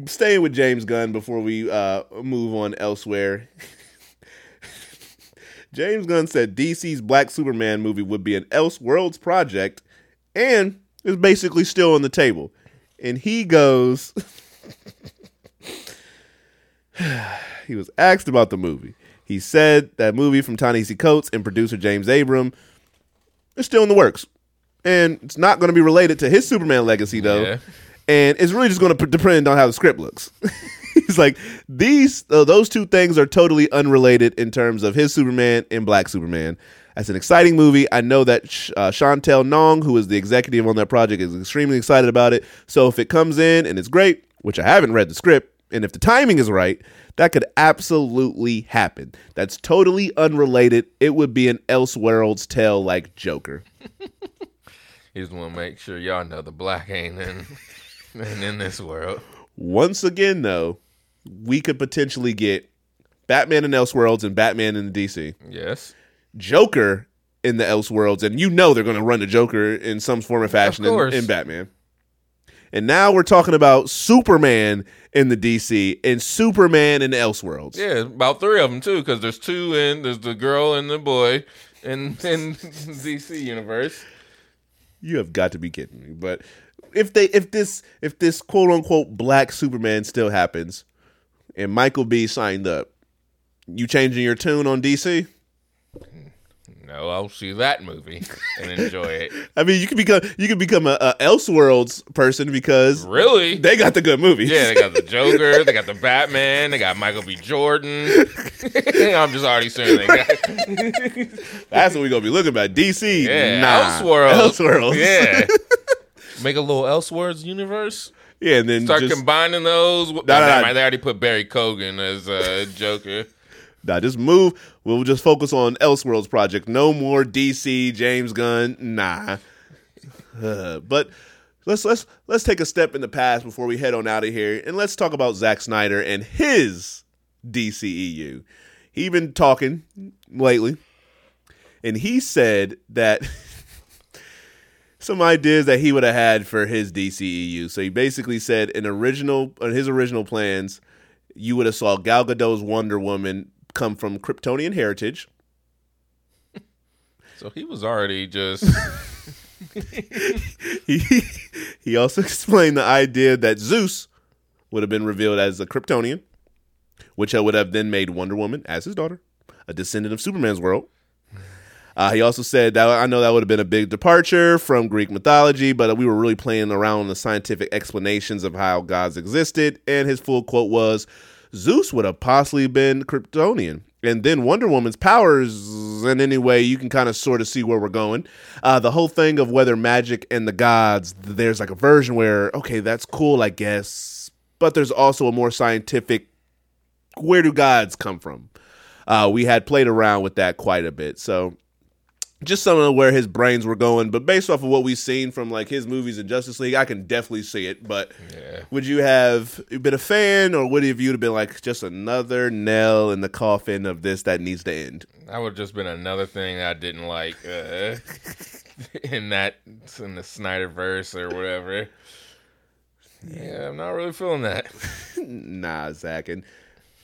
staying with James Gunn before we uh, move on elsewhere. James Gunn said DC's Black Superman movie would be an Elseworlds project and is basically still on the table. And he goes, he was asked about the movie. He said that movie from Ta-Nehisi Coates and producer James Abram is still in the works. And it's not going to be related to his Superman legacy, though. Yeah. And it's really just going to depend on how the script looks. He's like, these, uh, those two things are totally unrelated in terms of his Superman and Black Superman. That's an exciting movie. I know that Sh- uh, Chantal Nong, who is the executive on that project, is extremely excited about it. So if it comes in and it's great, which I haven't read the script, and if the timing is right, that could absolutely happen. That's totally unrelated. It would be an Elseworlds tale like Joker. He just want to make sure y'all know the black ain't in, ain't in this world. Once again, though, we could potentially get Batman in Elseworlds and Batman in the DC. Yes. Joker in the Elseworlds, and you know they're going to run the Joker in some form or fashion in, in Batman. And now we're talking about Superman in the DC and Superman in the Elseworlds. Yeah, about three of them too, because there's two in there's the girl and the boy in in DC universe. You have got to be kidding me. But if they if this if this quote unquote black Superman still happens and Michael B signed up, you changing your tune on DC? No, I'll see that movie and enjoy it. I mean, you can become you can become a, a Elseworlds person because Really? they got the good movies. Yeah, they got the Joker, they got the Batman, they got Michael B. Jordan. I'm just already saying they got That's what we're gonna be looking at. DC, yeah, nah, Elseworlds. Elseworlds, Yeah. Make a little Elseworlds universe. yeah, and then Start just, combining those. Nah, nah, nah. They already put Barry Keoghan as uh, Joker. Nah, just move. We'll just focus on Elseworlds project. No more DC, James Gunn, nah. Uh, but let's let's let's take a step in the past before we head on out of here, and let's talk about Zack Snyder and his DCEU. He been talking lately, and he said that some ideas that he would have had for his DCEU. So he basically said in original in his original plans, you would have saw Gal Gadot's Wonder Woman come from Kryptonian heritage. So he was already just He he also explained the idea that Zeus would have been revealed as a Kryptonian, which would have then made Wonder Woman as his daughter, a descendant of Superman's world. Uh, he also said that I know that would have been a big departure from Greek mythology, but we were really playing around the scientific explanations of how gods existed. And his full quote was Zeus would have possibly been Kryptonian. And then Wonder Woman's powers, any way, you can kind of sort of see where we're going. Uh, the whole thing of whether magic and the gods, there's like a version where, okay, that's cool, I guess. But there's also a more scientific, where do gods come from? Uh, we had played around with that quite a bit. So just some of where his brains were going, but based off of what we've seen from like his movies in Justice League, I can definitely see it. But Yeah. would you have been a fan, or would have you have been like just another nail in the coffin of this that needs to end? that would have just been another thing I didn't like uh, in that in the Snyderverse or whatever. Yeah, I'm not really feeling that. nah, Zack, and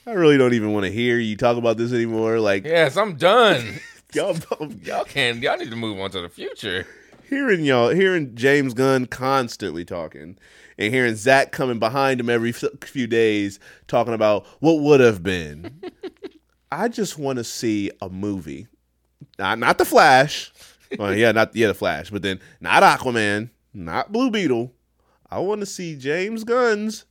I really don't even want to hear you talk about this anymore. Like Yes, I'm done. y'all, Y'all can y'all need to move on to the future. hearing y'all, hearing James Gunn constantly talking, and hearing Zack coming behind him every few days talking about what would have been. I just want to see a movie, not not the Flash. Well, yeah, not yeah the Flash, but then not Aquaman, not Blue Beetle. I want to see James Gunn's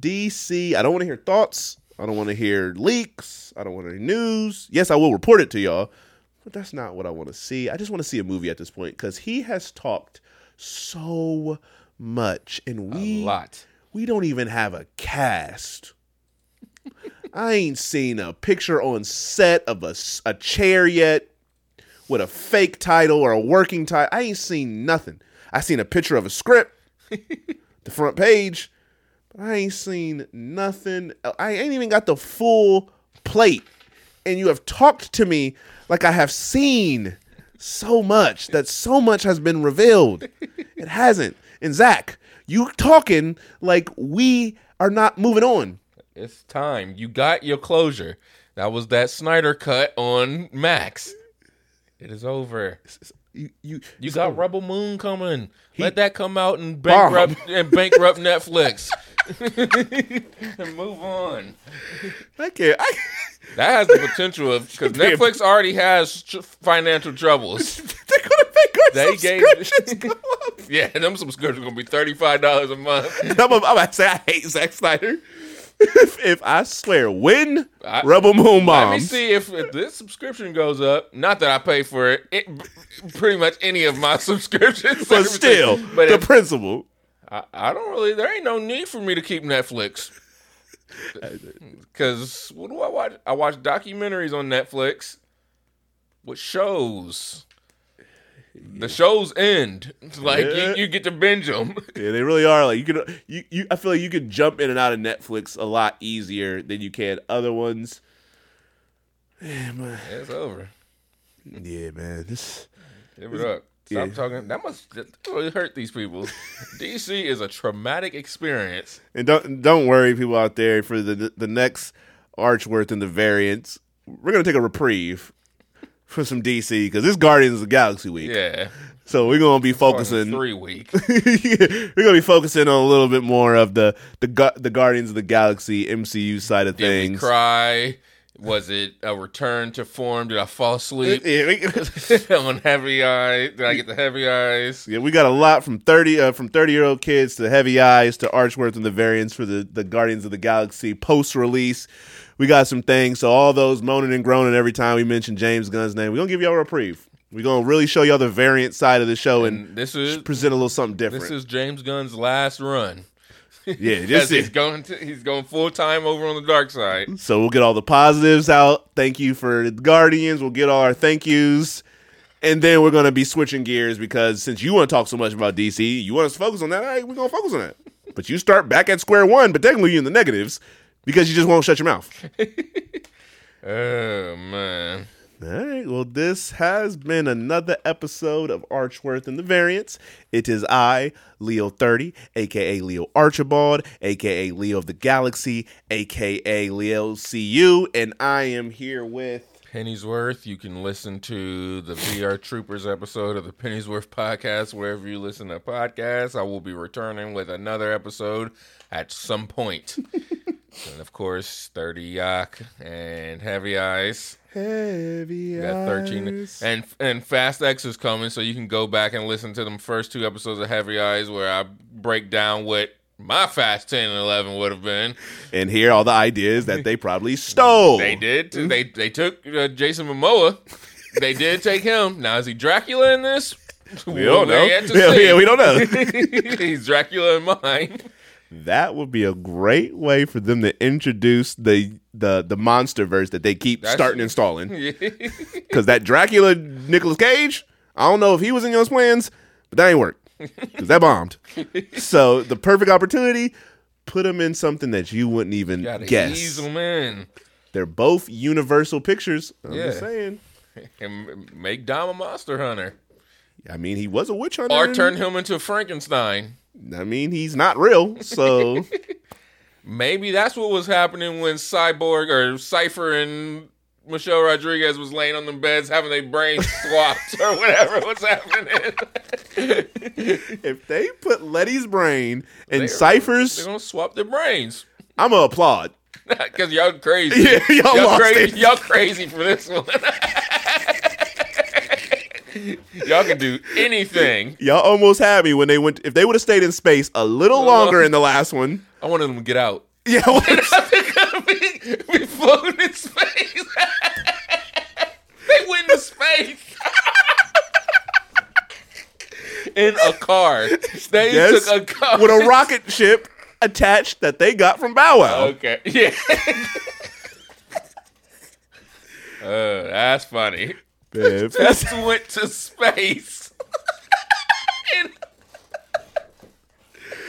DC. I don't want to hear thoughts. I don't want to hear leaks. I don't want any news. Yes, I will report it to y'all, but that's not what I want to see. I just want to see a movie at this point because he has talked so much, and A we lot. we don't even have a cast. I ain't seen a picture on set of a, a chair yet with a fake title or a working title. I ain't seen nothing. I seen a picture of a script, the front page, but I ain't seen nothing. I ain't even got the full plate. And you have talked to me like I have seen so much that so much has been revealed. It hasn't. And Zack, you talking like we are not moving on. It's time. You got your closure. That was that Snyder cut on Max. It is over. You you You got Rebel Moon coming. He- Let that come out and Bomb. bankrupt and bankrupt Netflix. and move on. I can't. I, That has the potential of because Netflix already has tr- financial troubles. they're gonna make our They gave- subscriptions go up. Yeah, them subscriptions gonna be thirty five dollars a month. I'm, I'm about to say I hate Zack Snyder. If, if I swear, when I- Rebel Moon Let me see if, if this subscription goes up. Not that I pay for it. it pretty much any of my subscriptions, but still, But the if- principle. I, I don't really. There ain't no need for me to keep Netflix. Because what do I watch? I watch documentaries on Netflix with shows. The shows end. Like Yeah. you, you get to binge them. Yeah, they really are. Like you can, you, you. I feel like you can jump in and out of Netflix a lot easier than you can other ones. Yeah, man. it's over. Yeah, man. This. Give it up. Stop Yeah. talking. That must that really hurt these people. DC is a traumatic experience. And don't don't worry, people out there, for the the next Archworth and the variants, we're gonna take a reprieve for some DC because this Guardians of the Galaxy week. Yeah. So we're gonna be focusing. three week. we're gonna be focusing on a little bit more of the the the Guardians of the Galaxy MCU side of Did things. cry? Was it a return to form? Did I fall asleep Yeah, we, on heavy eyes? Did I get the heavy eyes? yeah, we got a lot from thirty uh, from thirty year old kids to Heavy Eyes to Archworth and the variants for the the Guardians of the Galaxy post release. We got some things. So all those moaning and groaning every time we mention James Gunn's name, we're gonna give y'all a reprieve. We're gonna really show y'all the variant side of the show and, And this is present a little something different. this is James Gunn's last run. yeah, this is he's going to, he's going full time over on the dark side. So we'll get all the positives out. Thank you for the Guardians. We'll get all our thank yous. And then we're going to be switching gears because since you want to talk so much about DC, you want us to focus on that. All right, we're going to focus on that. But you start back at square one, but technically you're in the negatives because you just won't shut your mouth. Oh man. All right. Well, this has been another episode of Archworth and the Variants. It is I, Leo 30, aka Leo Archibald, aka Leo of the Galaxy, aka Leo CU, and I am here with. Pennyworth. You can listen to the VR Troopers episode of the Pennyworth podcast wherever you listen to podcasts. I will be returning with another episode at some point. and of course, 30 Yak and Heavy Eyes. Heavy We got 13 eyes. and and Fast X is coming, so you can go back and listen to them first two episodes of Heavy Eyes where I break down what my Fast 10 and 11 would have been. and hear all the ideas that they probably stole. They did. too. They they took uh, Jason Momoa. They did take him. Now is he Dracula in this? We don't know. Yeah, yeah, we don't know. He's Dracula in mine. That would be a great way for them to introduce the the the monster verse that they keep That's- starting installing. Because that Dracula Nicolas Cage, I don't know if he was in those plans, but that ain't work. Because that bombed. so the perfect opportunity, put them in something that you wouldn't even Gotta guess. ease him in They're both Universal Pictures. I'm Yeah. just saying. and make Dom a monster hunter, I mean, he was a witch hunter. or turn him into Frankenstein. I mean, he's not real, so Maybe that's what was happening when Cyborg or Cipher and Michelle Rodriguez was laying on the beds having their brains swapped or whatever was happening. if they put Letty's brain in They're- ciphers, They're gonna swap their brains. I'm gonna applaud. Because y'all crazy. Yeah, y'all lost crazy. it. Y'all crazy for this one. y'all can do anything. Y'all almost had me when they went. If they would have stayed in space a little longer in the last one, I wanted them to get out. yeah, well, be, be floating in space. they went into space. in a car. They yes, took a car. with a rocket ship attached that they got from Bow Wow. Okay. Yeah. uh, that's funny. Just went to space. And-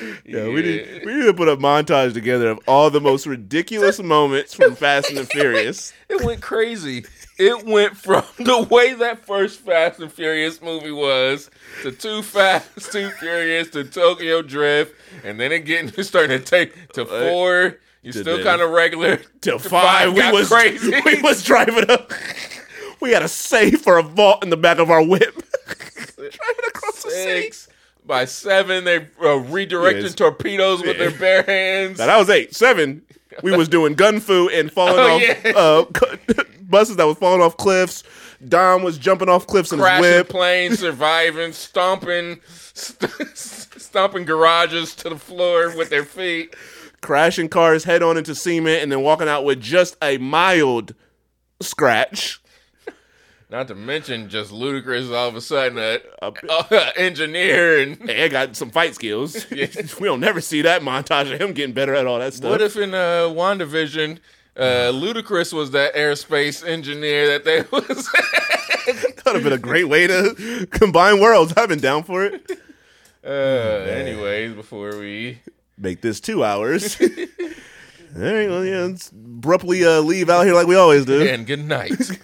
yeah, we need we need to put a montage together of all the most ridiculous moments from Fast and the Furious. It went crazy. It went from the way that first Fast and Furious movie was to Too Fast, Too Furious to Tokyo Drift, and then it getting starting to take to uh, four You To still kind of regular. To The five, we was crazy. we was driving up. We had a safe for a vault in the back of our whip. driving across the six. six. By seven, they uh, redirecting Yes. torpedoes with their bare hands. Now that was eight. Seven, we was doing gun fu and falling Oh, off yeah. uh, cu- buses that was falling off cliffs. Dom was jumping off cliffs in his crashing whip. planes, surviving, stomping, st- stomping garages to the floor with their feet. crashing cars head on into cement and then walking out with just a mild scratch. Not to mention just Ludacris all of a sudden a, a engineer and Hey, I got some fight skills. we don't never see that montage of him getting better at all that stuff. what if in uh WandaVision uh Ludacris was that aerospace engineer that they was that would have been a great way to combine worlds. I've been down for it. uh anyways before we Make this two hours. all right, well, yeah, let's abruptly uh, leave out here like we always do. and good night.